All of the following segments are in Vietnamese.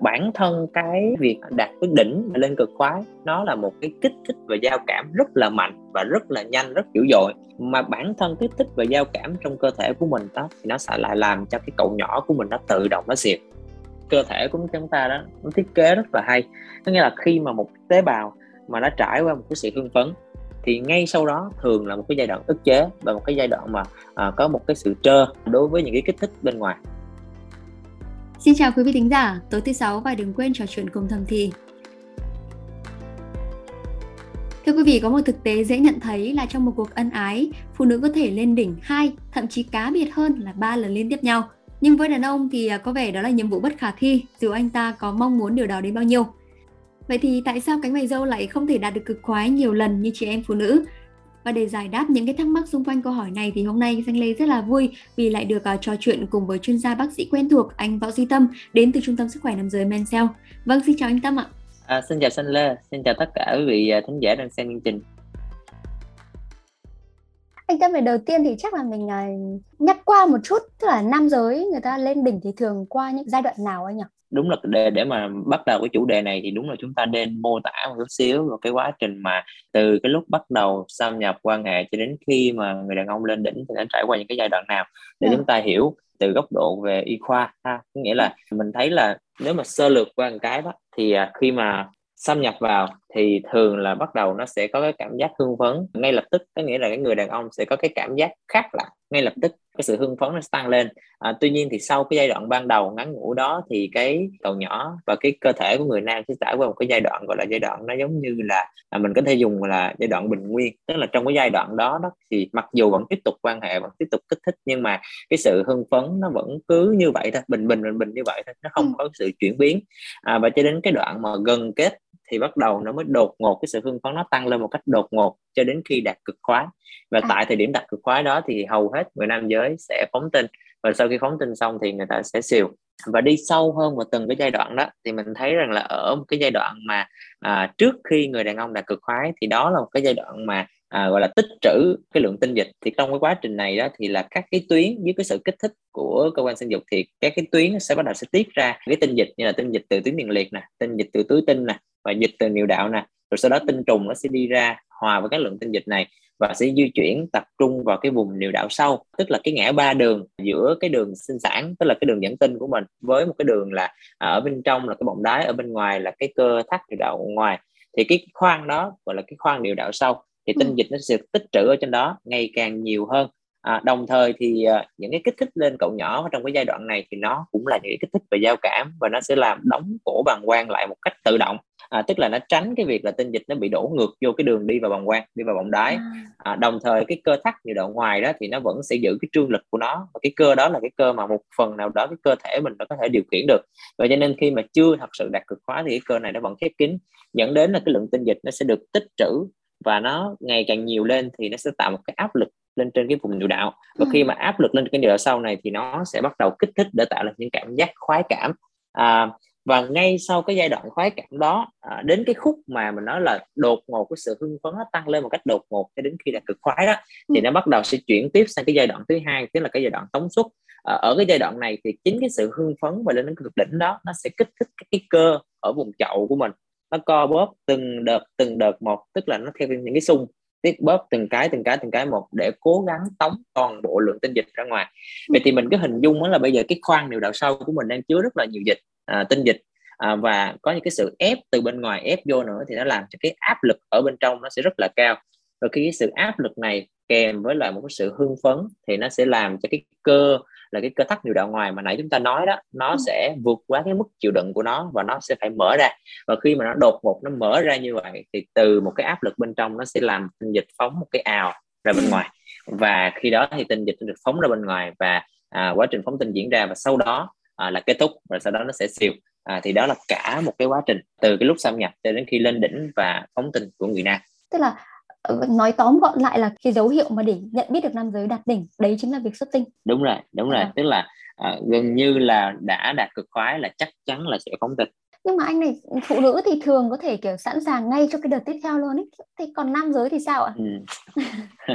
bản thân cái việc đạt cái đỉnh lên cực khoái nó là một cái kích thích và giao cảm rất là mạnh và rất là nhanh rất dữ dội. Mà bản thân kích thích và giao cảm trong cơ thể của mình đó thì nó sẽ lại làm cho cái cậu nhỏ của mình nó tự động nó xịt cơ thể của chúng ta đó nó thiết kế rất là hay. Có nghĩa là khi mà một tế bào mà nó trải qua một cái sự hưng phấn thì ngay sau đó thường là một cái giai đoạn ức chế và một cái giai đoạn mà à, có một cái sự trơ đối với những cái kích thích bên ngoài. Xin chào quý vị thính giả, tối thứ sáu và đừng quên trò chuyện cùng thầm thì. Thưa quý vị, có một thực tế dễ nhận thấy là trong một cuộc ân ái, phụ nữ có thể lên đỉnh hai, thậm chí cá biệt hơn là ba lần liên tiếp nhau. Nhưng với đàn ông thì à, có vẻ đó là nhiệm vụ bất khả thi, dù anh ta có mong muốn điều đó đến bao nhiêu. Vậy thì tại sao cánh mày dâu lại không thể đạt được cực khoái nhiều lần như chị em phụ nữ? Và để giải đáp những cái thắc mắc xung quanh câu hỏi này thì hôm nay Danh Lê rất là vui vì lại được uh, trò chuyện cùng với chuyên gia bác sĩ quen thuộc anh Võ Duy Tâm đến từ Trung tâm Sức khỏe Nam giới Mencell. Vâng, xin chào anh Tâm ạ. À, xin chào Danh Lê, xin chào tất cả quý vị à, thính giả đang xem chương trình. Anh Tâm về đầu tiên thì chắc là mình uh, nhắc qua một chút, tức là nam giới người ta lên đỉnh thì thường qua những giai đoạn nào anh nhỉ? Đúng là để để mà bắt đầu cái chủ đề này thì đúng là chúng ta nên mô tả một chút xíu về cái quá trình mà từ cái lúc bắt đầu xâm nhập quan hệ cho đến khi mà người đàn ông lên đỉnh thì đã trải qua những cái giai đoạn nào để. Dạ. chúng ta hiểu từ góc độ về y khoa ha có nghĩa là mình thấy là nếu mà sơ lược qua một cái đó thì à, khi mà xâm nhập vào thì thường là bắt đầu nó sẽ có cái cảm giác hưng phấn. Ngay lập tức có nghĩa là cái người đàn ông sẽ có cái cảm giác khác lại ngay lập tức cái sự hưng phấn nó tăng lên. À, tuy nhiên thì sau cái giai đoạn ban đầu ngắn ngủ đó thì cái cầu nhỏ và cái cơ thể của người nam sẽ trải qua một cái giai đoạn gọi là giai đoạn nó giống như là à, mình có thể dùng là giai đoạn bình nguyên. Tức là trong cái giai đoạn đó đó thì mặc dù vẫn tiếp tục quan hệ vẫn tiếp tục kích thích nhưng mà cái sự hưng phấn nó vẫn cứ như vậy thôi bình bình bình bình như vậy thôi. Nó không ừ. có sự chuyển biến. À, và cho đến cái đoạn mà gần kết thì bắt đầu nó mới đột ngột cái sự hưng phấn nó tăng lên một cách đột ngột cho đến khi đạt cực khoái. Và à. tại thời điểm đạt cực khoái đó thì hầu hết người nam giới sẽ phóng tinh và sau khi phóng tinh xong thì người ta sẽ xìu. Và đi sâu hơn vào từng cái giai đoạn đó thì mình thấy rằng là ở một cái giai đoạn mà à, trước khi người đàn ông đạt cực khoái thì đó là một cái giai đoạn mà à, gọi là tích trữ cái lượng tinh dịch. Thì trong cái quá trình này đó thì là các cái tuyến với cái sự kích thích của cơ quan sinh dục thì các cái tuyến sẽ bắt đầu sẽ tiết ra cái tinh dịch như là tinh dịch từ tuyến tiền liệt nè tinh dịch từ túi tinh nè và dịch từ niệu đạo nè. Rồi sau đó tinh trùng nó sẽ đi ra hòa với các lượng tinh dịch này và sẽ di chuyển tập trung vào cái vùng niệu đạo sau tức là cái ngã ba đường giữa cái đường sinh sản tức là cái đường dẫn tinh của mình với một cái đường là à, ở bên trong là cái bọng đái ở bên ngoài là cái cơ thắt niệu đạo ngoài. Thì cái khoang đó gọi là cái khoang niệu đạo sau thì tinh ừ. dịch nó sẽ tích trữ ở trên đó ngày càng nhiều hơn. À, đồng thời thì à, những cái kích thích lên cậu nhỏ trong cái giai đoạn này thì nó cũng là những cái kích thích về giao cảm và nó sẽ làm đóng cổ bàng quang lại một cách tự động à, tức là nó tránh cái việc là tinh dịch nó bị đổ ngược vô cái đường đi vào bàng quang đi vào bọng đái à. à, đồng thời cái cơ thắt nhiệt độ ngoài đó thì nó vẫn sẽ giữ cái trương lực của nó. Và cái cơ đó là cái cơ mà một phần nào đó cái cơ thể mình nó có thể điều khiển được. Và cho nên khi mà chưa thật sự đạt cực khóa thì cái cơ này nó vẫn khép kín dẫn đến là cái lượng tinh dịch nó sẽ được tích trữ và nó ngày càng nhiều lên thì nó sẽ tạo một cái áp lực lên trên cái vùng niệu đạo. Và khi mà áp lực lên cái niệu đạo sau này thì nó sẽ bắt đầu kích thích để tạo ra những cảm giác khoái cảm. À, và ngay sau cái giai đoạn khoái cảm đó à, đến cái khúc mà mình nói là đột ngột cái sự hưng phấn nó tăng lên một cách đột ngột cho đến khi đạt cực khoái đó thì ừ. nó bắt đầu sẽ chuyển tiếp sang cái giai đoạn thứ hai tức là cái giai đoạn tống xuất à, ở cái giai đoạn này thì chính cái sự hưng phấn và lên đến cực đỉnh đó nó sẽ kích thích cái, cái cơ ở vùng chậu của mình. Nó co bóp từng đợt từng đợt một tức là nó theo những cái xung tiết bóp từng cái từng cái từng cái một để cố gắng tống toàn bộ lượng tinh dịch ra ngoài. Vậy thì mình cứ hình dung đó là bây giờ cái khoang niệu đạo sâu của mình đang chứa rất là nhiều dịch à, tinh dịch à, và có những cái sự ép từ bên ngoài ép vô nữa thì nó làm cho cái áp lực ở bên trong nó sẽ rất là cao. Và khi cái sự áp lực này kèm với lại một cái sự hưng phấn thì nó sẽ làm cho cái cơ là cái cơ thắt niệu đạo ngoài mà nãy chúng ta nói đó nó ừ. sẽ vượt quá cái mức chịu đựng của nó và nó sẽ phải mở ra và khi mà nó đột ngột nó mở ra như vậy thì từ một cái áp lực bên trong nó sẽ làm tinh dịch phóng một cái ào ra bên ừ. ngoài và khi đó thì tinh dịch được phóng ra bên ngoài và à, quá trình phóng tinh diễn ra và sau đó à, là kết thúc và sau đó nó sẽ siêu à, thì đó là cả một cái quá trình từ cái lúc xâm nhập cho đến khi lên đỉnh và phóng tinh của người nam tức là nói tóm gọn lại là cái dấu hiệu mà để nhận biết được nam giới đạt đỉnh đấy chính là việc xuất tinh. Đúng rồi đúng rồi. À. tức là à, gần như là đã đạt cực khoái là chắc chắn là sẽ phóng tinh. Nhưng mà anh này phụ nữ thì thường có thể kiểu sẵn sàng ngay cho cái đợt tiếp theo luôn ấy. Thì còn nam giới thì sao ạ? Ừ.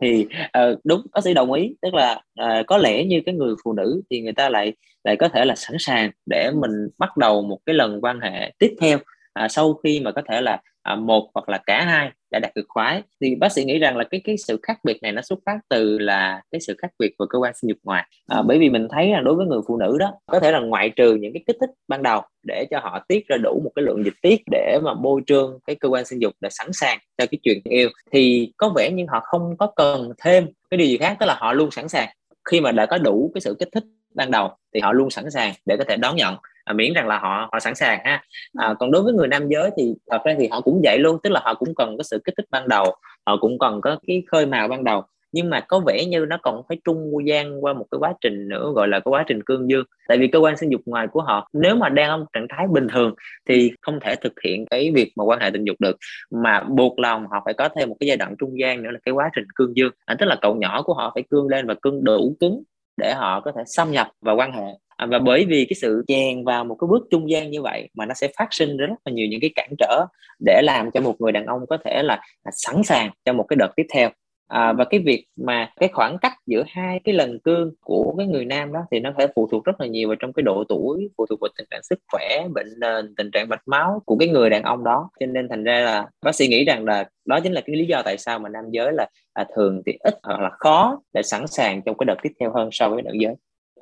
thì uh, đúng bác sĩ đồng ý. Tức là uh, có lẽ như cái người phụ nữ thì người ta lại lại có thể là sẵn sàng để mình bắt đầu một cái lần quan hệ tiếp theo à, sau khi mà có thể là à, một hoặc là cả hai đã đạt cực khoái thì bác sĩ nghĩ rằng là cái cái sự khác biệt này nó xuất phát từ là cái sự khác biệt của cơ quan sinh dục ngoài. À, bởi vì mình thấy là đối với người phụ nữ đó có thể là ngoại trừ những cái kích thích ban đầu để cho họ tiết ra đủ một cái lượng dịch tiết để mà bôi trơn cái cơ quan sinh dục để sẵn sàng cho cái chuyện yêu thì có vẻ như họ không có cần thêm cái điều gì khác tức là họ luôn sẵn sàng. Khi mà đã có đủ cái sự kích thích ban đầu thì họ luôn sẵn sàng để có thể đón nhận à, miễn rằng là họ họ sẵn sàng ha. À, còn đối với người nam giới thì thật ra thì họ cũng vậy luôn tức là họ cũng cần có sự kích thích ban đầu họ cũng cần có cái khơi mào ban đầu. Nhưng mà có vẻ như nó còn phải trung gian qua một cái quá trình nữa gọi là cái quá trình cương dương. Tại vì cơ quan sinh dục ngoài của họ nếu mà đang ở trạng thái bình thường thì không thể thực hiện cái việc mà quan hệ tình dục được. Mà buộc lòng họ phải có thêm một cái giai đoạn trung gian nữa là cái quá trình cương dương. À, tức là cậu nhỏ của họ phải cương lên và cương đủ cứng để họ có thể xâm nhập vào quan hệ à, và bởi vì cái sự chèn vào một cái bước trung gian như vậy mà nó sẽ phát sinh rất là nhiều những cái cản trở để làm cho một người đàn ông có thể là à, sẵn sàng cho một cái đợt tiếp theo. À, và cái việc mà cái khoảng cách giữa hai cái lần cương của cái người nam đó thì nó phải phụ thuộc rất là nhiều vào trong cái độ tuổi phụ thuộc vào tình trạng sức khỏe bệnh nền tình trạng mạch máu của cái người đàn ông đó. Cho nên thành ra là bác sĩ nghĩ rằng là đó chính là cái lý do tại sao mà nam giới là à, thường thì ít hoặc là khó để sẵn sàng trong cái đợt tiếp theo hơn so với nữ giới.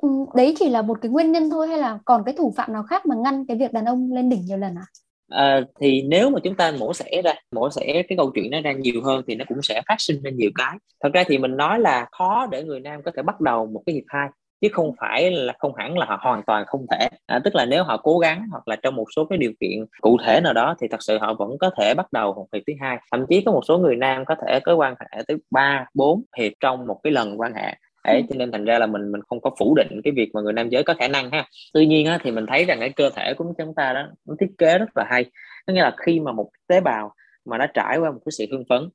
Ừ, đấy chỉ là một cái nguyên nhân thôi hay là còn cái thủ phạm nào khác mà ngăn cái việc đàn ông lên đỉnh nhiều lần à? À, thì nếu mà chúng ta mổ xẻ ra mổ xẻ cái câu chuyện nó ra nhiều hơn thì nó cũng sẽ phát sinh ra nhiều cái. Thật ra thì mình nói là khó để người nam có thể bắt đầu một cái hiệp hai chứ không phải là không hẳn là họ hoàn toàn không thể. À, tức là nếu họ cố gắng hoặc là trong một số cái điều kiện cụ thể nào đó thì thật sự họ vẫn có thể bắt đầu một hiệp thứ hai. Thậm chí có một số người nam có thể có quan hệ tới ba bốn hiệp trong một cái lần quan hệ ấy ừ. cho nên thành ra là mình mình không có phủ định cái việc mà người nam giới có khả năng ha. Tuy nhiên á, thì mình thấy rằng cái cơ thể của chúng ta đó nó thiết kế rất là hay. Có nghĩa là khi mà một tế bào mà nó trải qua một cái sự hưng phấn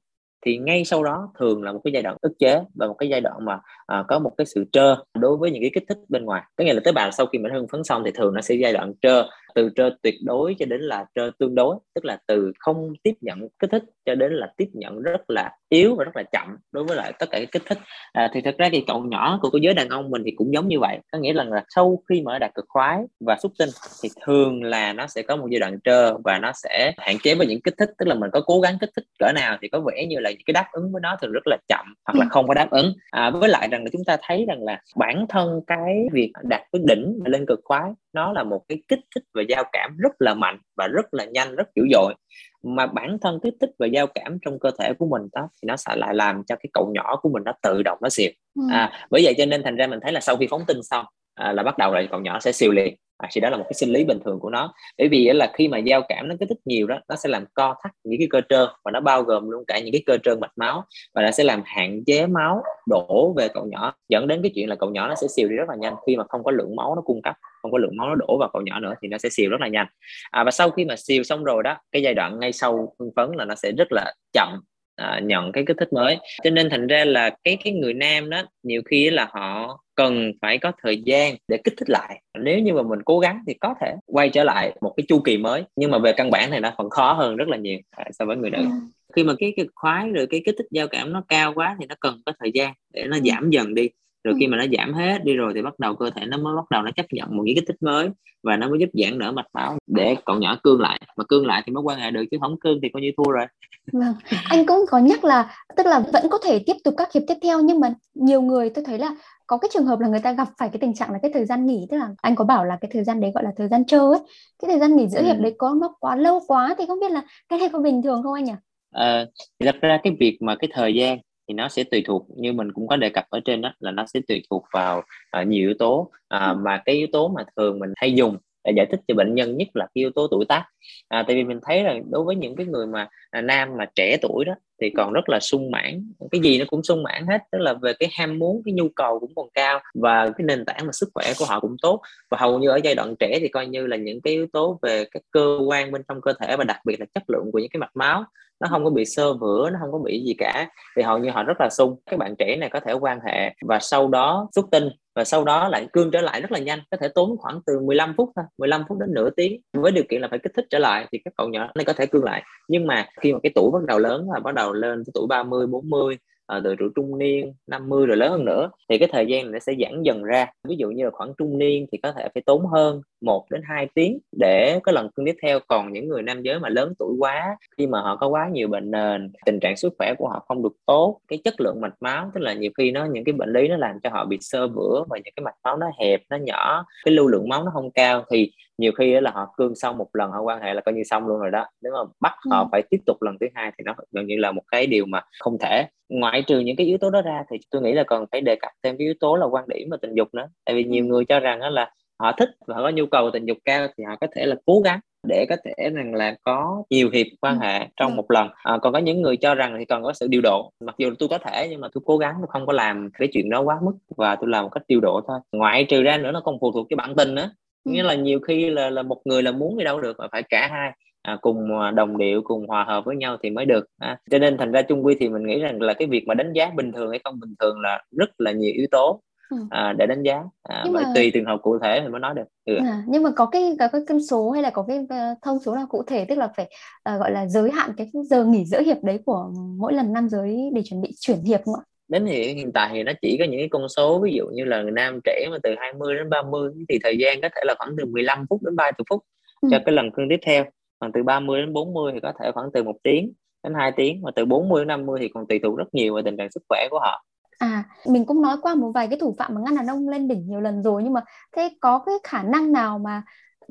thì ngay sau đó thường là một cái giai đoạn ức chế và một cái giai đoạn mà à, có một cái sự trơ đối với những cái kích thích bên ngoài. Có nghĩa là tế bào sau khi mình hưng phấn xong thì thường nó sẽ giai đoạn trơ từ trơ tuyệt đối cho đến là trơ tương đối tức là từ không tiếp nhận kích thích cho đến là tiếp nhận rất là yếu và rất là chậm đối với lại tất cả các kích thích à, thì thật ra thì cậu nhỏ của cái giới đàn ông mình thì cũng giống như vậy có nghĩa là, là sau khi mà đạt cực khoái và xúc tinh thì thường là nó sẽ có một giai đoạn trơ và nó sẽ hạn chế với những kích thích tức là mình có cố gắng kích thích cỡ nào thì có vẻ như là cái đáp ứng với nó thường rất là chậm hoặc là ừ. không có đáp ứng à, với lại rằng là chúng ta thấy rằng là bản thân cái việc đạt tới đỉnh lên cực khoái nó là một cái kích thích và giao cảm rất là mạnh và rất là nhanh rất dữ dội. Mà bản thân kích thích và giao cảm trong cơ thể của mình đó thì nó sẽ lại làm cho cái cậu nhỏ của mình nó tự động nó xìu. Ừ. à, bởi vậy cho nên thành ra mình thấy là sau khi phóng tinh xong à, là bắt đầu là cậu nhỏ sẽ siêu liền à, thì đó là một cái sinh lý bình thường của nó. Bởi vì là khi mà giao cảm nó kích thích nhiều đó nó sẽ làm co thắt những cái cơ trơn và nó bao gồm luôn cả những cái cơ trơn mạch máu và nó sẽ làm hạn chế máu đổ về cậu nhỏ dẫn đến cái chuyện là cậu nhỏ nó sẽ xìu đi rất là nhanh. Khi mà không có lượng máu nó cung cấp không có lượng máu nó đổ vào cậu nhỏ nữa thì nó sẽ xìu rất là nhanh. À, và sau khi mà xìu xong rồi đó cái giai đoạn ngay sau hưng phấn là nó sẽ rất là chậm à, nhận cái kích thích mới. Cho nên thành ra là cái cái người nam đó nhiều khi là họ cần phải có thời gian để kích thích lại. Nếu như mà mình cố gắng thì có thể quay trở lại một cái chu kỳ mới nhưng mà về căn bản thì nó vẫn khó hơn rất là nhiều à, so với người nữ. Ừ. khi mà cái, cái khoái rồi cái kích thích giao cảm nó cao quá thì nó cần có thời gian để nó giảm dần đi rồi khi mà nó giảm hết đi rồi thì bắt đầu cơ thể nó mới bắt đầu nó chấp nhận một cái kích thích mới và nó mới giúp giãn nở mạch máu để cậu nhỏ cương lại. Mà cương lại thì mới quan hệ được chứ không cương thì coi như thua rồi. Vâng. Anh cũng có nhắc là tức là vẫn có thể tiếp tục các hiệp tiếp theo nhưng mà nhiều người tôi thấy là có cái trường hợp là người ta gặp phải cái tình trạng là cái thời gian nghỉ tức là anh có bảo là cái thời gian đấy gọi là thời gian chơi ấy. Cái thời gian nghỉ giữa ừ. hiệp đấy có nó quá lâu quá thì không biết là cái này có bình thường không anh nhỉ? À, thật ra cái việc mà cái thời gian thì nó sẽ tùy thuộc như mình cũng có đề cập ở trên đó là nó sẽ tùy thuộc vào uh, nhiều yếu tố uh, mà cái yếu tố mà thường mình hay dùng để giải thích cho bệnh nhân nhất là cái yếu tố tuổi tác. À, tại vì mình thấy là đối với những cái người mà à, nam mà trẻ tuổi đó thì còn rất là sung mãn. Cái gì nó cũng sung mãn hết tức là về cái ham muốn cái nhu cầu cũng còn cao và cái nền tảng mà sức khỏe của họ cũng tốt. Và hầu như ở giai đoạn trẻ thì coi như là những cái yếu tố về các cơ quan bên trong cơ thể và đặc biệt là chất lượng của những cái mạch máu nó không có bị sơ vữa nó không có bị gì cả. Thì hầu như họ rất là sung. Các bạn trẻ này có thể quan hệ và sau đó xuất tinh và sau đó lại cương trở lại rất là nhanh. Có thể tốn khoảng từ 15 phút thôi 15 phút đến nửa tiếng. Với điều kiện là phải kích thích trở lại thì các cậu nhỏ này có thể cương lại. Nhưng mà khi mà cái tuổi bắt đầu lớn và bắt đầu lên cái tuổi 30 40 à, từ tuổi trung niên 50 rồi lớn hơn nữa thì cái thời gian này nó sẽ giãn dần ra. Ví dụ như là khoảng trung niên thì có thể phải tốn hơn 1 đến 2 tiếng để có lần cưng tiếp theo. Còn những người nam giới mà lớn tuổi quá khi mà họ có quá nhiều bệnh nền tình trạng sức khỏe của họ không được tốt cái chất lượng mạch máu tức là nhiều khi nó những cái bệnh lý nó làm cho họ bị sơ vữa và những cái mạch máu nó hẹp nó nhỏ cái lưu lượng máu nó không cao thì nhiều khi là họ cương xong một lần họ quan hệ là coi như xong luôn rồi đó. Nếu mà bắt ừ. họ phải tiếp tục lần thứ hai thì nó gần như là một cái điều mà không thể. Ngoại trừ những cái yếu tố đó ra thì tôi nghĩ là còn phải đề cập thêm cái yếu tố là quan điểm và tình dục nữa. Tại vì nhiều ừ. người cho rằng là họ thích và họ có nhu cầu tình dục cao thì họ có thể là cố gắng để có thể rằng là có nhiều hiệp quan ừ. hệ trong một lần. À, còn có những người cho rằng thì còn có sự điều độ. Mặc dù tôi có thể nhưng mà tôi cố gắng tôi không có làm cái chuyện đó quá mức và tôi làm một cách điều độ thôi. Ngoại trừ ra nữa nó còn phụ thuộc cái bản tình nữa nghĩa là nhiều khi là là một người là muốn gì đâu được mà phải cả hai à, cùng à, đồng điệu cùng hòa hợp với nhau thì mới được à, cho nên thành ra chung quy thì mình nghĩ rằng là cái việc mà đánh giá bình thường hay không bình thường là rất là nhiều yếu tố ừ. à, để đánh giá à, nhưng mà... tùy trường hợp cụ thể thì mới nói được ừ. à, nhưng mà có cái có cái cân số hay là có cái ờ, thông số nào cụ thể tức là phải uh, gọi là giới hạn cái giờ nghỉ giữa hiệp đấy của mỗi lần nam giới để chuẩn bị chuyển hiệp không ạ đến hiện hiện tại thì nó chỉ có những cái con số ví dụ như là người nam trẻ mà từ 20 đến 30 thì thời gian có thể là khoảng từ 15 phút đến 30 phút ừ. cho cái lần cương tiếp theo còn từ 30 đến 40 thì có thể khoảng từ một tiếng đến 2 tiếng và từ 40 đến 50 thì còn tùy thuộc rất nhiều vào tình trạng sức khỏe của họ À, mình cũng nói qua một vài cái thủ phạm mà ngăn đàn ông lên đỉnh nhiều lần rồi nhưng mà thế có cái khả năng nào mà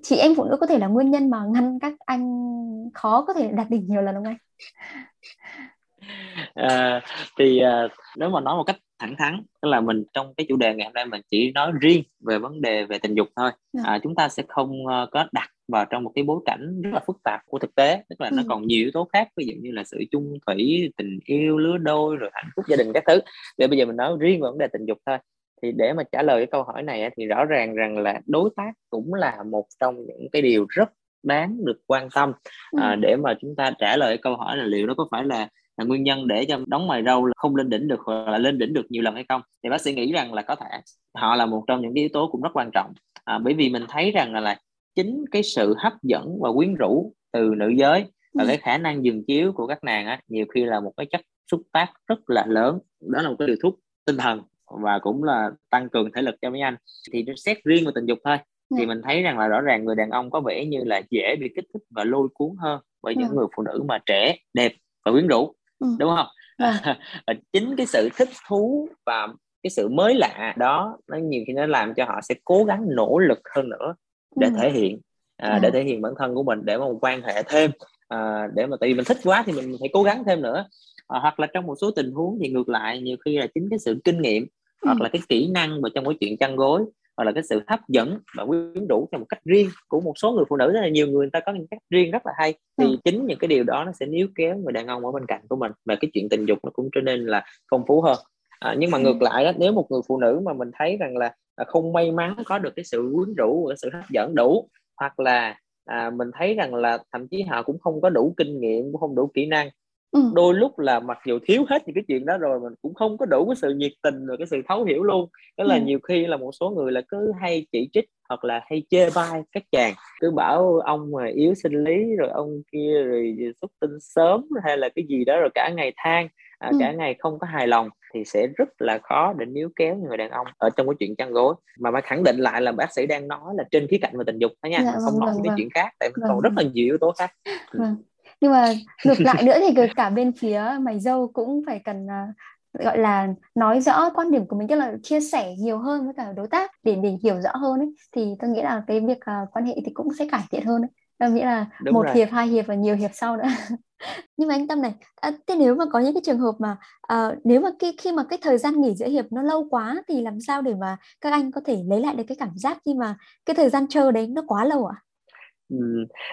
chị em phụ nữ có thể là nguyên nhân mà ngăn các anh khó có thể đạt đỉnh nhiều lần không anh? à, thì à, nếu mà nói một cách thẳng thắn tức là mình trong cái chủ đề ngày hôm nay mình chỉ nói riêng về vấn đề về tình dục thôi. Dạ. à, chúng ta sẽ không uh, có đặt vào trong một cái bối cảnh rất là phức tạp của thực tế tức là ừ. nó còn nhiều yếu tố khác ví dụ như là sự chung thủy tình yêu lứa đôi rồi hạnh phúc gia đình các thứ. Để bây giờ mình nói riêng về vấn đề tình dục thôi. Thì để mà trả lời cái câu hỏi này thì rõ ràng rằng là đối tác cũng là một trong những cái điều rất đáng được quan tâm. À, để mà chúng ta trả lời câu hỏi là liệu nó có phải là là nguyên nhân để cho đóng mày râu không lên đỉnh được hoặc là lên đỉnh được nhiều lần hay không thì bác sĩ nghĩ rằng là có thể họ là một trong những yếu tố cũng rất quan trọng à, bởi vì mình thấy rằng là, là chính cái sự hấp dẫn và quyến rũ từ nữ giới và ừ. cái khả năng dừng chiếu của các nàng á nhiều khi là một cái chất xúc tác rất là lớn đó là một cái điều thuốc tinh thần và cũng là tăng cường thể lực cho mấy anh thì nó xét riêng về tình dục thôi thì ừ. mình thấy rằng là rõ ràng người đàn ông có vẻ như là dễ bị kích thích và lôi cuốn hơn bởi những ừ. người phụ nữ mà trẻ đẹp và quyến rũ ừ. đúng không à. và chính cái sự thích thú và cái sự mới lạ đó nó nhiều khi nó làm cho họ sẽ cố gắng nỗ lực hơn nữa để ừ. thể hiện à, à. để thể hiện bản thân của mình để mà quan hệ thêm à, để mà tại vì mình thích quá thì mình phải cố gắng thêm nữa à, hoặc là trong một số tình huống thì ngược lại nhiều khi là chính cái sự kinh nghiệm ừ. hoặc là cái kỹ năng và trong cái chuyện chăn gối hoặc là cái sự hấp dẫn và quyến rũ theo một cách riêng của một số người phụ nữ. Rất là nhiều người, người ta có những cách riêng rất là hay. Thì ừ. chính những cái điều đó nó sẽ níu kéo người đàn ông ở bên cạnh của mình và cái chuyện tình dục nó cũng trở nên là phong phú hơn. À, nhưng mà ngược lại đó, nếu một người phụ nữ mà mình thấy rằng là không may mắn có được cái sự quyến rũ và sự hấp dẫn đủ hoặc là à, mình thấy rằng là thậm chí họ cũng không có đủ kinh nghiệm cũng không đủ kỹ năng ừ. đôi lúc là mặc dù thiếu hết những cái chuyện đó rồi mình cũng không có đủ cái sự nhiệt tình và cái sự thấu hiểu luôn đó là ừ. nhiều khi là một số người là cứ hay chỉ trích hoặc là hay chê bai các chàng cứ bảo ông mà yếu sinh lý rồi ông kia rồi xuất tinh sớm hay là cái gì đó rồi cả ngày than à, ừ. cả ngày không có hài lòng thì sẽ rất là khó để níu kéo người đàn ông ở trong cái chuyện chăn gối mà phải khẳng định lại là bác sĩ đang nói là trên khía cạnh về tình dục đó nha dạ, không vâng, nói vâng, cái vâng. chuyện khác tại vâng. còn rất là nhiều yếu tố khác vâng nhưng mà ngược lại nữa thì cả bên phía mày dâu cũng phải cần uh, gọi là nói rõ quan điểm của mình tức là chia sẻ nhiều hơn với cả đối tác để để hiểu rõ hơn ấy thì tôi nghĩ là cái việc uh, quan hệ thì cũng sẽ cải thiện hơn ấy. Tôi nghĩ là Đúng một rồi. hiệp hai hiệp và nhiều hiệp sau nữa nhưng mà anh tâm này à, thế nếu mà có những cái trường hợp mà à, nếu mà khi khi mà cái thời gian nghỉ giữa hiệp nó lâu quá thì làm sao để mà các anh có thể lấy lại được cái cảm giác khi mà cái thời gian chờ đấy nó quá lâu ạ à?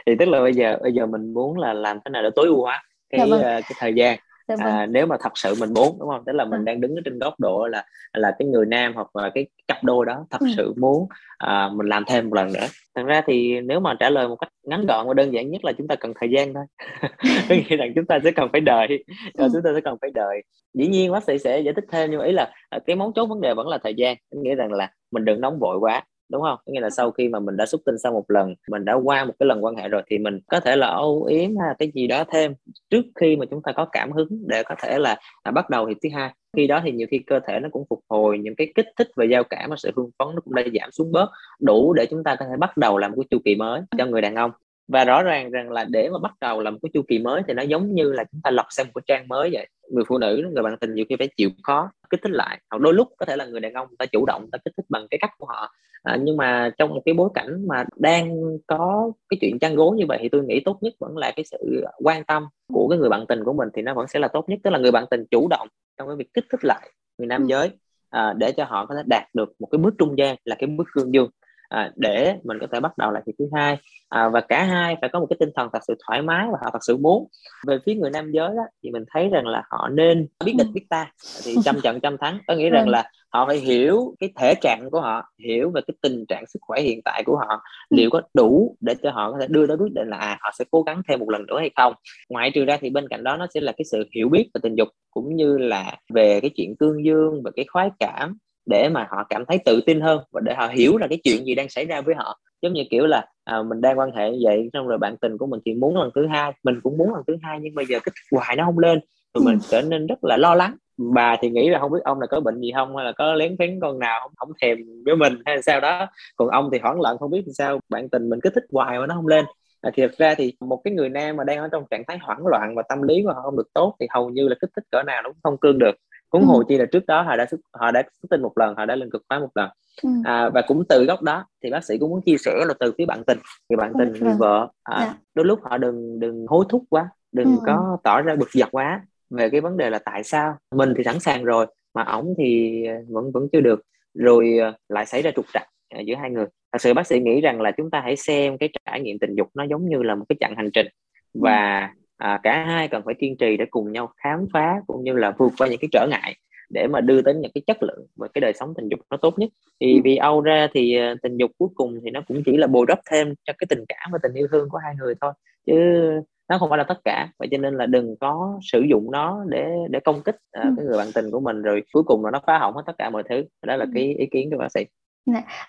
Thì tức là bây giờ bây giờ mình muốn là làm thế nào để tối ưu hóa cái dạ vâng. uh, cái thời gian dạ vâng. à, nếu mà thật sự mình muốn đúng không tức là mình ừ. đang đứng ở trên góc độ là là cái người nam hoặc là cái cặp đôi đó thật ừ. sự muốn à, mình làm thêm một lần nữa thật ra thì nếu mà trả lời một cách ngắn gọn và đơn giản nhất là chúng ta cần thời gian thôi có nghĩa rằng chúng ta sẽ cần phải đợi ừ. chúng ta sẽ cần phải đợi dĩ nhiên bác sĩ sẽ giải thích thêm nhưng mà ý là à, cái mấu chốt vấn đề vẫn là thời gian nghĩa rằng là mình đừng nóng vội quá đúng không? Nghĩa là sau khi mà mình đã xúc tinh sau một lần, mình đã qua một cái lần quan hệ rồi thì mình có thể là âu yếm hay cái gì đó thêm trước khi mà chúng ta có cảm hứng để có thể là là bắt đầu thì thứ hai. Khi đó thì nhiều khi cơ thể nó cũng phục hồi, những cái kích thích về giao cảm và sự hưng phấn nó cũng đã giảm xuống bớt đủ để chúng ta có thể bắt đầu làm một cái chu kỳ mới cho người đàn ông và rõ ràng rằng là để mà bắt đầu làm cái chu kỳ mới thì nó giống như là chúng ta lọc xem một cái trang mới vậy. Người phụ nữ người bạn tình nhiều khi phải chịu khó kích thích lại. Hoặc đôi lúc có thể là người đàn ông ta chủ động ta kích thích bằng cái cách của họ. À, nhưng mà trong một cái bối cảnh mà đang có cái chuyện chăn gối như vậy thì tôi nghĩ tốt nhất vẫn là cái sự quan tâm của cái người bạn tình của mình thì nó vẫn sẽ là tốt nhất. Tức là người bạn tình chủ động trong cái việc kích thích lại người nam ừ. giới à, để cho họ có thể đạt được một cái bước trung gian là cái bước cương dương à, để mình có thể bắt đầu lại kỳ thứ hai. À, và cả hai phải có một cái tinh thần thật sự thoải mái và họ thật sự muốn. Về phía người nam giới đó, thì mình thấy rằng là họ nên biết địch biết ta thì trăm trận trăm thắng. Có nghĩa rằng là họ phải hiểu cái thể trạng của họ hiểu về cái tình trạng sức khỏe hiện tại của họ liệu có đủ để cho họ có thể đưa tới quyết định là à, họ sẽ cố gắng thêm một lần nữa hay không. Ngoại trừ ra thì bên cạnh đó nó sẽ là cái sự hiểu biết về tình dục cũng như là về cái chuyện cương dương về cái khoái cảm để mà họ cảm thấy tự tin hơn và để họ hiểu là cái chuyện gì đang xảy ra với họ. Giống như kiểu là à, mình đang quan hệ vậy xong rồi bạn tình của mình thì muốn lần thứ hai mình cũng muốn lần thứ hai nhưng bây giờ kích hoài nó không lên rồi mình trở nên rất là lo lắng. Bà thì nghĩ là không biết ông là có bệnh gì không hay là có lén phén con nào không, không thèm với mình hay sao đó. Còn ông thì hoảng loạn không biết sao bạn tình mình cứ thích hoài mà nó không lên. À, thì thật ra thì một cái người nam mà đang ở trong trạng thái hoảng loạn và tâm lý của họ không được tốt thì hầu như là kích thích cỡ nào nó cũng không cương được huống ừ. hồ chi là trước đó họ đã họ đã xuất tinh một lần họ đã lên cực khoái một lần ừ. à, và cũng từ góc đó thì bác sĩ cũng muốn chia sẻ là từ phía bạn tình người bạn tình người vợ à, dạ. đôi lúc họ đừng đừng hối thúc quá đừng ừ. có tỏ ra bực dọc quá về cái vấn đề là tại sao mình thì sẵn sàng rồi mà ổng thì vẫn vẫn chưa được rồi à, lại xảy ra trục trặc à, giữa hai người thật sự bác sĩ nghĩ rằng là chúng ta hãy xem cái trải nghiệm tình dục nó giống như là một cái chặng hành trình và à, cả hai cần phải kiên trì để cùng nhau khám phá cũng như là vượt qua những cái trở ngại để mà đưa đến những cái chất lượng và cái đời sống tình dục nó tốt nhất. Thì ừ. vì âu ra thì à, tình dục cuối cùng thì nó cũng chỉ là bồi đắp thêm cho cái tình cảm và tình yêu thương của hai người thôi chứ nó không phải là tất cả. Vậy cho nên là đừng có sử dụng nó để để công kích uh, cái người bạn tình của mình rồi cuối cùng là nó phá hỏng hết tất cả mọi thứ. Đó là cái ý kiến của bác sĩ.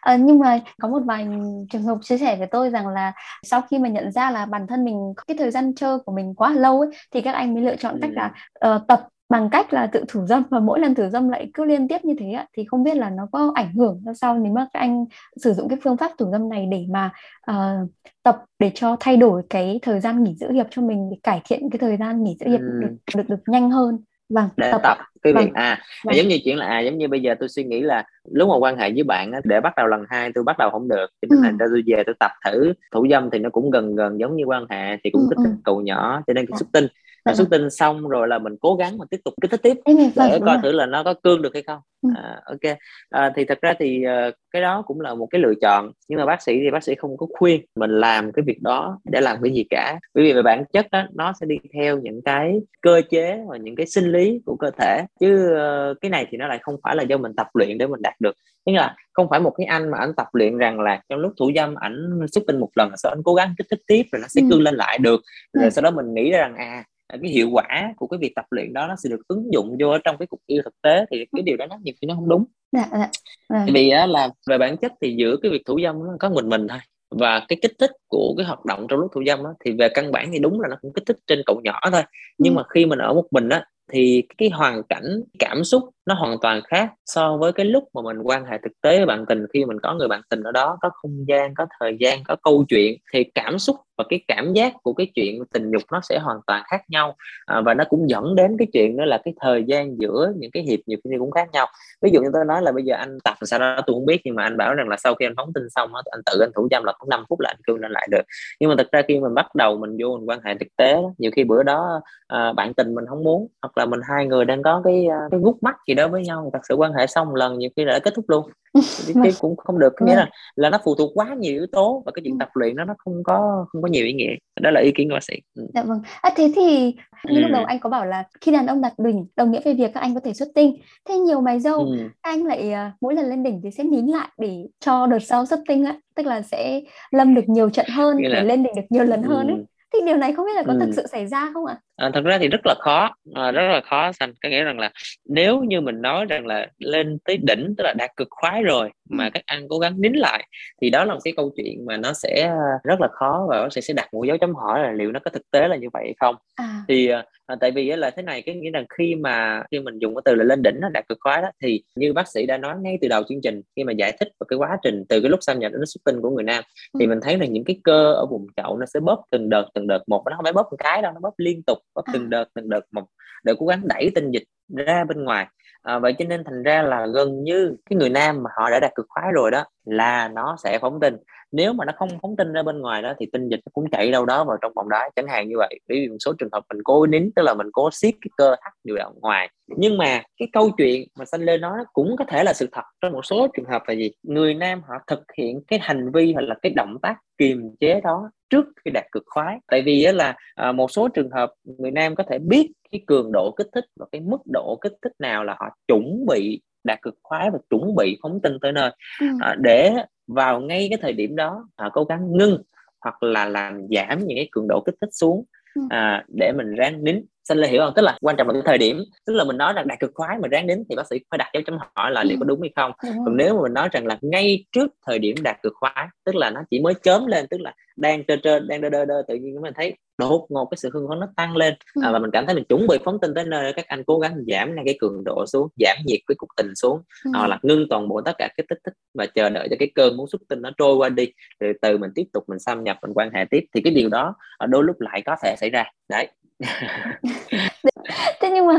À, nhưng mà có một vài trường hợp chia sẻ với tôi rằng là sau khi mà nhận ra là bản thân mình cái thời gian chơi của mình quá lâu ấy, thì các anh mới lựa chọn cách là uh, tập bằng cách là tự thủ dâm. Và mỗi lần thủ dâm lại cứ liên tiếp như thế ạ thì không biết là nó có ảnh hưởng ra sao nếu mà các anh sử dụng cái phương pháp thủ dâm này để mà uh, tập để cho thay đổi cái thời gian nghỉ giữ hiệp cho mình để cải thiện cái thời gian nghỉ giữ hiệp ừ. được, được được nhanh hơn vâng để tập, tập cái vâng. việc à vâng. giống như chuyện là à giống như bây giờ tôi suy nghĩ là lúc mà quan hệ với bạn á, để bắt đầu lần hai tôi bắt đầu không được cho nên ừ. ra tôi về tôi tập thử thủ dâm thì nó cũng gần gần giống như quan hệ thì cũng ừ, kích thích ừ. cầu nhỏ cho nên cái xuất tinh là xuất tinh xong rồi là mình cố gắng mà tiếp tục kích thích tiếp để coi thử là nó có cương được hay không. À, ok. À, thì thật ra thì uh, cái đó cũng là một cái lựa chọn. Nhưng mà bác sĩ thì bác sĩ không có khuyên mình làm cái việc đó để làm cái gì cả. Bởi vì về bản chất đó, nó sẽ đi theo những cái cơ chế và những cái sinh lý của cơ thể. Chứ uh, cái này thì nó lại không phải là do mình tập luyện để mình đạt được. Tức là không phải một cái anh mà anh tập luyện rằng là trong lúc thủ dâm ảnh xuất tinh một lần sau anh cố gắng kích thích tiếp rồi nó sẽ ừ. cương lên lại được. Rồi ừ. sau đó mình nghĩ rằng à cái hiệu quả của cái việc tập luyện đó nó sẽ được ứng dụng vô trong cái cuộc yêu thực tế thì cái điều đó nó nhiều khi nó không đúng dạ, dạ. dạ. vì á, là về bản chất thì giữa cái việc thủ dâm nó có mình mình thôi và cái kích thích của cái hoạt động trong lúc thủ dâm á, thì về căn bản thì đúng là nó cũng kích thích trên cậu nhỏ thôi nhưng ừ. mà khi mình ở một mình á thì cái hoàn cảnh cảm xúc nó hoàn toàn khác so với cái lúc mà mình quan hệ thực tế với bạn tình. Khi mình có người bạn tình ở đó có không gian có thời gian có câu chuyện thì cảm xúc và cái cảm giác của cái chuyện tình dục nó sẽ hoàn toàn khác nhau. À, và nó cũng dẫn đến cái chuyện đó là cái thời gian giữa những cái hiệp nhiều khi cũng khác nhau. Ví dụ như tôi nói là bây giờ anh tập sau đó tôi không biết nhưng mà anh bảo rằng là sau khi anh phóng tinh xong đó, anh tự anh thủ dâm là cũng 5 phút là anh cương lên lại được. Nhưng mà thực ra khi mình bắt đầu mình vô mình quan hệ thực tế đó, nhiều khi bữa đó à, bạn tình mình không muốn hoặc là mình hai người đang có cái à, cái gút mắt gì đó với nhau thật sự quan hệ xong một lần nhiều khi là kết thúc luôn cái cũng không được nghĩa là là nó phụ thuộc quá nhiều yếu tố và cái chuyện tập luyện đó nó không có không có nhiều ý nghĩa đó là ý kiến của bác sĩ ừ. dạ vâng à, thế thì như ừ. lúc đầu anh có bảo là khi đàn ông đạt đỉnh đồng nghĩa về việc các anh có thể xuất tinh thế nhiều mày dâu ừ. anh lại uh, mỗi lần lên đỉnh thì sẽ nín lại để cho đợt sau xuất tinh á tức là sẽ lâm được nhiều trận hơn là... để lên đỉnh được nhiều lần ừ. hơn ấy thì điều này không biết là có ừ. thực sự xảy ra không ạ? À, thật ra thì rất là khó, à, rất là khó xanh. Có nghĩa rằng là nếu như mình nói rằng là lên tới đỉnh tức là đạt cực khoái rồi mà ừ. các anh cố gắng nín lại thì đó là một cái câu chuyện mà nó sẽ rất là khó và nó sẽ sẽ đặt một dấu chấm hỏi là liệu nó có thực tế là như vậy hay không? À. Thì à, à tại vì là thế này cái nghĩa là khi mà khi mình dùng cái từ là lên đỉnh nó đạt cực khoái đó thì như bác sĩ đã nói ngay từ đầu chương trình khi mà giải thích về cái quá trình từ cái lúc xâm nhập đến xuất tinh của người nam ừ. thì mình thấy là những cái cơ ở vùng chậu nó sẽ bóp từng đợt từng đợt một nó không phải bóp một cái đâu nó bóp liên tục bóp à. từng đợt từng đợt một để cố gắng đẩy tinh dịch ra bên ngoài. À, vậy cho nên thành ra là gần như cái người nam mà họ đã đạt cực khoái rồi đó là nó sẽ phóng tinh. Nếu mà nó không phóng tinh ra bên ngoài đó thì tinh dịch nó cũng chạy đâu đó vào trong vòng đá chẳng hạn như vậy. Ví dụ một số trường hợp mình cố nín tức là mình cố siết cái cơ thắt điều động ngoài. Nhưng mà cái câu chuyện mà xanh lên nói cũng có thể là sự thật. Trong một số trường hợp là gì? Người nam họ thực hiện cái hành vi hoặc là cái động tác kiềm chế đó trước khi đạt cực khoái tại vì là à, một số trường hợp người nam có thể biết cái cường độ kích thích và cái mức độ kích thích nào là họ chuẩn bị đạt cực khoái và chuẩn bị phóng tinh tới nơi ừ. à, để vào ngay cái thời điểm đó họ cố gắng ngưng hoặc là làm giảm những cái cường độ kích thích xuống ừ. à, để mình ráng nín xin là hiểu không tức là quan trọng là cái thời điểm. Tức là mình nói rằng đạt cực khoái mà ráng đến thì bác sĩ phải đặt dấu chấm hỏi là liệu có đúng hay không. Còn nếu mà mình nói rằng là ngay trước thời điểm đạt cực khoái tức là nó chỉ mới chớm lên tức là đang trơ trơ đang đơ đơ đơ tự nhiên mình thấy đột ngột cái sự hưng phấn nó tăng lên à, và mình cảm thấy mình chuẩn bị phóng tin tới nơi các anh cố gắng giảm ngay cái cường độ xuống giảm nhiệt cái cục tình xuống. Ừ. hoặc là ngưng toàn bộ tất cả cái tích thích và chờ đợi cho cái cơn muốn xuất tinh nó trôi qua đi từ từ mình tiếp tục mình xâm nhập mình quan hệ tiếp thì cái điều đó đôi lúc lại có thể xảy ra. Đấy thế nhưng mà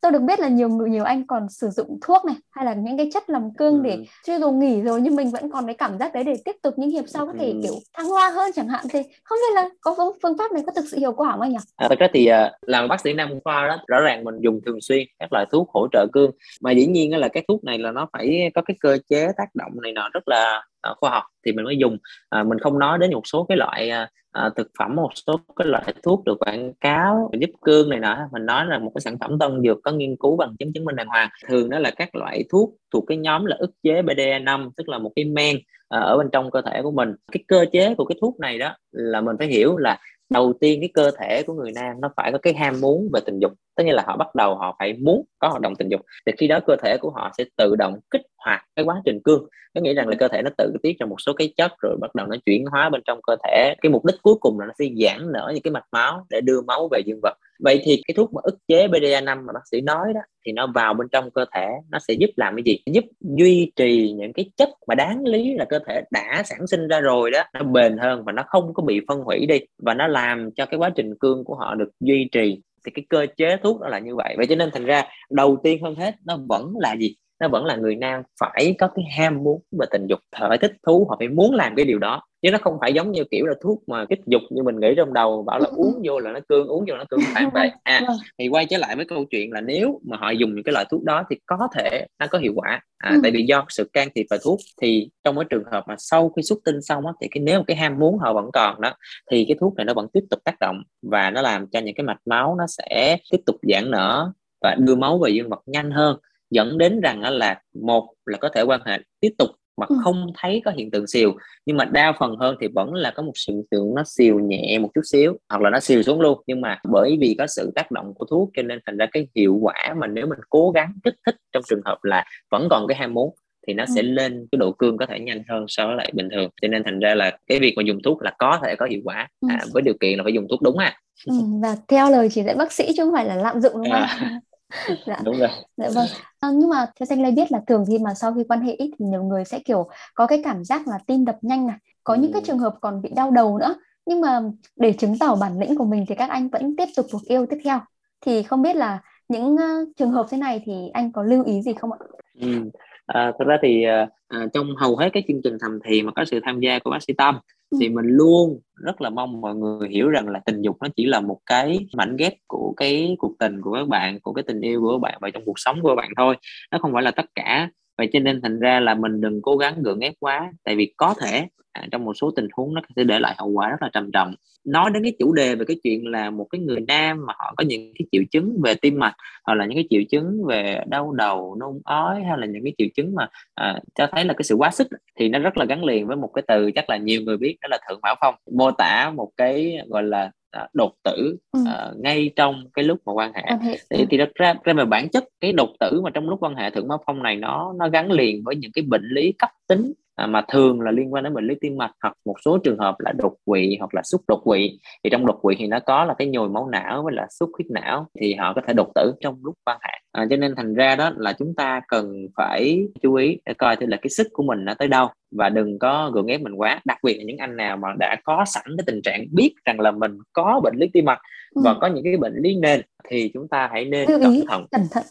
tôi được biết là nhiều người nhiều anh còn sử dụng thuốc này hay là những cái chất làm cương để ừ. chưa dù nghỉ rồi nhưng mình vẫn còn cái cảm giác đấy để tiếp tục những hiệp sau có thể ừ. kiểu thăng hoa hơn chẳng hạn thì không biết là có phương pháp này có thực sự hiệu quả không anh nhỉ? À, thật ra thì uh, làm bác sĩ nam khoa đó rõ ràng mình dùng thường xuyên các loại thuốc hỗ trợ cương mà dĩ nhiên là cái thuốc này là nó phải có cái cơ chế tác động này nọ rất là uh, khoa học thì mình mới dùng uh, mình không nói đến một số cái loại uh, à, thực phẩm một số cái loại thuốc được quảng cáo giúp cương này nọ. Mình nói là một cái sản phẩm tân dược có nghiên cứu bằng chứng chứng minh đàng hoàng. Thường đó là các loại thuốc thuộc cái nhóm là ức chế BDE5 tức là một cái men à, ở bên trong cơ thể của mình. Cái cơ chế của cái thuốc này đó là mình phải hiểu là đầu tiên cái cơ thể của người nam nó phải có cái ham muốn về tình dục. Tất nhiên là họ bắt đầu họ phải muốn có hoạt động tình dục. Thì khi đó cơ thể của họ sẽ tự động kích hoạt cái quá trình cương. Có nghĩa rằng là cơ thể nó tự tiết ra một số cái chất rồi bắt đầu nó chuyển hóa bên trong cơ thể. Cái mục đích cuối cùng là nó sẽ giãn nở những cái mạch máu để đưa máu về dương vật vậy thì cái thuốc mà ức chế BDA5 mà bác sĩ nói đó, thì nó vào bên trong cơ thể, nó sẽ giúp làm cái gì? Giúp duy trì những cái chất mà đáng lý là cơ thể đã sản sinh ra rồi đó. Nó bền hơn và nó không có bị phân hủy đi, và nó làm cho cái quá trình cương của họ được duy trì. Thì cái cơ chế thuốc đó là như vậy. Vậy cho nên thành ra, đầu tiên hơn hết, nó vẫn là gì? Nó vẫn là người nam phải có cái ham muốn về tình dục thở thích thú, họ phải muốn làm cái điều đó chứ nó không phải giống như kiểu là thuốc mà kích dục như mình nghĩ trong đầu bảo là uống vô là nó cương uống vô nó cương. Phải vậy. À thì quay trở lại với câu chuyện là nếu mà họ dùng những cái loại thuốc đó thì có thể nó có hiệu quả. À, ừ. tại vì do sự can thiệp vào thuốc thì trong cái trường hợp mà sau khi xuất tinh xong á thì cái nếu cái ham muốn họ vẫn còn đó thì cái thuốc này nó vẫn tiếp tục tác động và nó làm cho những cái mạch máu nó sẽ tiếp tục giãn nở và đưa máu về dương vật nhanh hơn dẫn đến rằng là một là có thể quan hệ tiếp tục mà ừ. không thấy có hiện tượng xìu nhưng mà đa phần hơn thì vẫn là có một sự hiện tượng nó xìu nhẹ một chút xíu hoặc là nó xìu xuống luôn nhưng mà bởi vì có sự tác động của thuốc cho nên thành ra cái hiệu quả mà nếu mình cố gắng kích thích trong trường hợp là vẫn còn cái ham muốn thì nó ừ. sẽ lên cái độ cương có thể nhanh hơn so với lại bình thường cho nên thành ra là cái việc mà dùng thuốc là có thể có hiệu quả ừ. à, với điều kiện là phải dùng thuốc đúng à ừ, và theo lời chỉ dạy bác sĩ chứ không phải là lạm dụng đúng không à. dạ. đúng rồi dạ vâng à, nhưng mà theo danh lê biết là thường khi mà sau khi quan hệ thì nhiều người sẽ kiểu có cái cảm giác là tim đập nhanh này có ừ. những cái ừ. trường hợp còn bị đau đầu nữa nhưng mà để chứng tỏ bản lĩnh của mình thì các anh vẫn tiếp tục cuộc yêu tiếp theo thì không biết là những uh, trường hợp thế này thì anh có lưu ý gì không ạ? Ừ à, thật ra thì à, trong hầu hết các chương trình thầm thì mà có sự tham gia của bác sĩ tâm ừ. thì mình luôn rất là mong mọi người hiểu rằng là tình dục nó chỉ là một cái mảnh ghép của cái cuộc tình của các bạn của cái tình yêu của các bạn và trong cuộc sống của các bạn thôi nó không phải là tất cả vậy cho nên thành ra là mình đừng cố gắng gượng ép quá. Tại vì có thể à, trong một số tình huống nó sẽ để lại hậu quả rất là trầm trọng. Nói đến cái chủ đề về cái chuyện là một cái người nam mà họ có những cái triệu chứng về tim mạch hoặc là những cái triệu chứng về đau đầu nôn ói hay là những cái triệu chứng mà à, cho thấy là cái sự quá sức thì nó rất là gắn liền với một cái từ chắc là nhiều người biết đó là thượng mão phong. Mô tả một cái gọi là đột tử ừ. uh, ngay trong cái lúc mà quan hệ okay. thì, ừ. thì ra ra về bản chất cái đột tử mà trong lúc quan hệ thượng máu phong này nó nó gắn liền với những cái bệnh lý cấp tính à, mà thường là liên quan đến bệnh lý tim mạch hoặc một số trường hợp là đột quỵ hoặc là xúc đột quỵ. Thì trong đột quỵ thì nó có là cái nhồi máu não với là xuất huyết não thì họ có thể đột tử trong lúc quan hệ. À, cho nên thành ra đó là chúng ta cần phải chú ý để coi thử là cái sức của mình nó tới đâu. Và đừng có gượng ép mình quá. Đặc biệt là những anh nào mà đã có sẵn cái tình trạng biết rằng là mình có bệnh lý tim mạch ừ. và có những cái bệnh lý nền thì chúng ta hãy nên cẩn thận. cẩn thận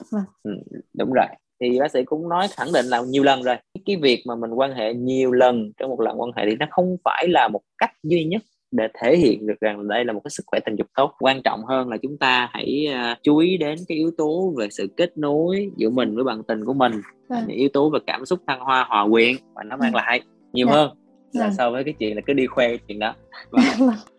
ừ, đúng rồi thì bác sĩ cũng nói khẳng định là nhiều lần rồi cái việc mà mình quan hệ nhiều lần trong một lần quan hệ thì nó không phải là một cách duy nhất để thể hiện được rằng đây là một cái sức khỏe tình dục tốt quan trọng hơn là chúng ta hãy uh, chú ý đến cái yếu tố về sự kết nối giữa mình với bạn tình của mình vâng. những yếu tố về cảm xúc thăng hoa hòa quyện và nó mang ừ. lại nhiều dạ. hơn là dạ. so với cái chuyện là cứ đi khoe cái chuyện đó vâng.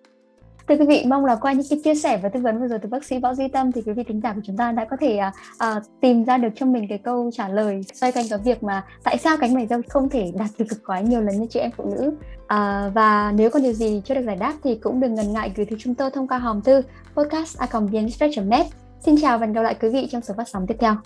Thưa quý vị, mong là qua những cái chia sẻ và tư vấn vừa rồi từ bác sĩ Võ Duy Tâm thì quý vị thính giả của chúng ta đã có thể uh, tìm ra được cho mình cái câu trả lời xoay quanh cái việc mà tại sao cánh mày râu không thể đạt được cực khoái nhiều lần như chị em phụ nữ. Uh, và nếu còn điều gì chưa được giải đáp thì cũng đừng ngần ngại gửi thư chúng tôi thông qua hòm thư podcast net Xin chào và hẹn gặp lại quý vị trong số phát sóng tiếp theo.